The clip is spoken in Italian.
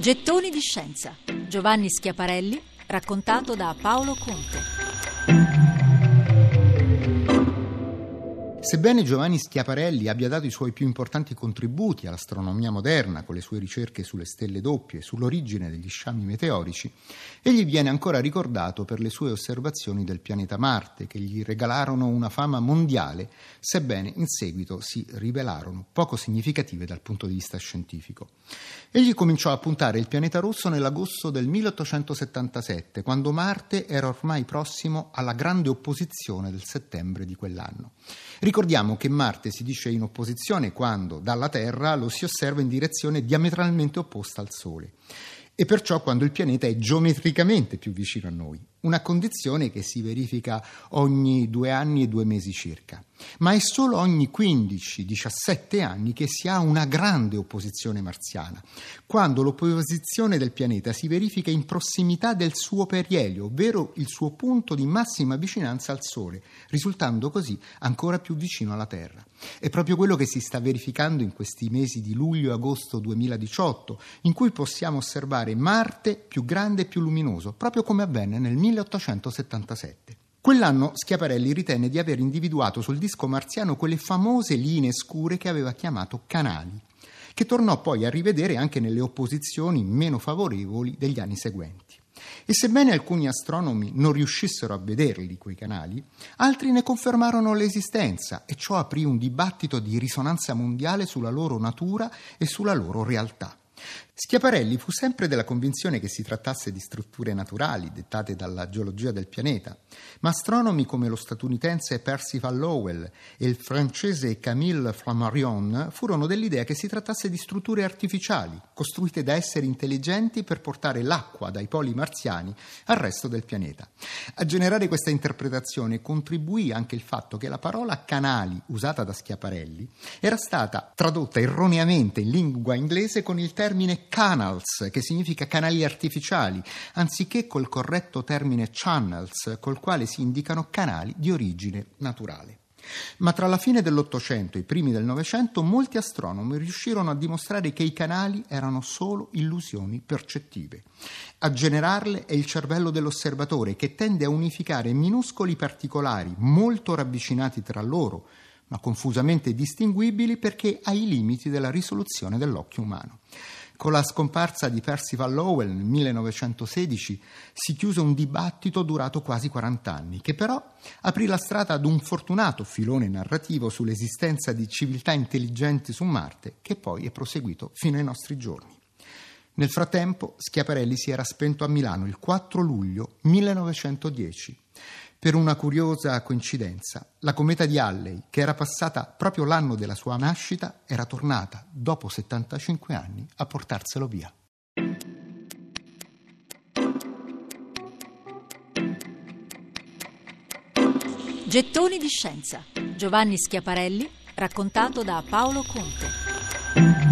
Gettoni di scienza. Giovanni Schiaparelli, raccontato da Paolo Conte. Sebbene Giovanni Schiaparelli abbia dato i suoi più importanti contributi all'astronomia moderna con le sue ricerche sulle stelle doppie e sull'origine degli sciami meteorici, egli viene ancora ricordato per le sue osservazioni del pianeta Marte, che gli regalarono una fama mondiale, sebbene in seguito si rivelarono poco significative dal punto di vista scientifico. Egli cominciò a puntare il pianeta rosso nell'agosto del 1877, quando Marte era ormai prossimo alla grande opposizione del settembre di quell'anno. Ricordiamo che Marte si dice in opposizione quando dalla Terra lo si osserva in direzione diametralmente opposta al Sole. E perciò quando il pianeta è geometricamente più vicino a noi una condizione che si verifica ogni due anni e due mesi circa, ma è solo ogni 15-17 anni che si ha una grande opposizione marziana, quando l'opposizione del pianeta si verifica in prossimità del suo perielio, ovvero il suo punto di massima vicinanza al Sole, risultando così ancora più vicino alla Terra. È proprio quello che si sta verificando in questi mesi di luglio e agosto 2018, in cui possiamo osservare Marte più grande e più luminoso, proprio come avvenne nel 1877. Quell'anno Schiaparelli ritenne di aver individuato sul disco marziano quelle famose linee scure che aveva chiamato canali, che tornò poi a rivedere anche nelle opposizioni meno favorevoli degli anni seguenti. E sebbene alcuni astronomi non riuscissero a vederli quei canali, altri ne confermarono l'esistenza e ciò aprì un dibattito di risonanza mondiale sulla loro natura e sulla loro realtà. Schiaparelli fu sempre della convinzione che si trattasse di strutture naturali dettate dalla geologia del pianeta, ma astronomi come lo statunitense Percival Lowell e il francese Camille Flammarion furono dell'idea che si trattasse di strutture artificiali, costruite da esseri intelligenti per portare l'acqua dai poli marziani al resto del pianeta. A generare questa interpretazione contribuì anche il fatto che la parola canali usata da Schiaparelli era stata tradotta erroneamente in lingua inglese con il termine canals, che significa canali artificiali, anziché col corretto termine channels, col quale si indicano canali di origine naturale. Ma tra la fine dell'Ottocento e i primi del Novecento molti astronomi riuscirono a dimostrare che i canali erano solo illusioni percettive. A generarle è il cervello dell'osservatore che tende a unificare minuscoli particolari molto ravvicinati tra loro, ma confusamente distinguibili perché ai limiti della risoluzione dell'occhio umano. Con la scomparsa di Percival Lowell nel 1916 si chiuse un dibattito durato quasi 40 anni, che però aprì la strada ad un fortunato filone narrativo sull'esistenza di civiltà intelligenti su Marte, che poi è proseguito fino ai nostri giorni. Nel frattempo Schiaparelli si era spento a Milano il 4 luglio 1910 per una curiosa coincidenza, la cometa di Halley, che era passata proprio l'anno della sua nascita, era tornata, dopo 75 anni, a portarselo via. Gettoni di scienza. Giovanni Schiaparelli, raccontato da Paolo Conte.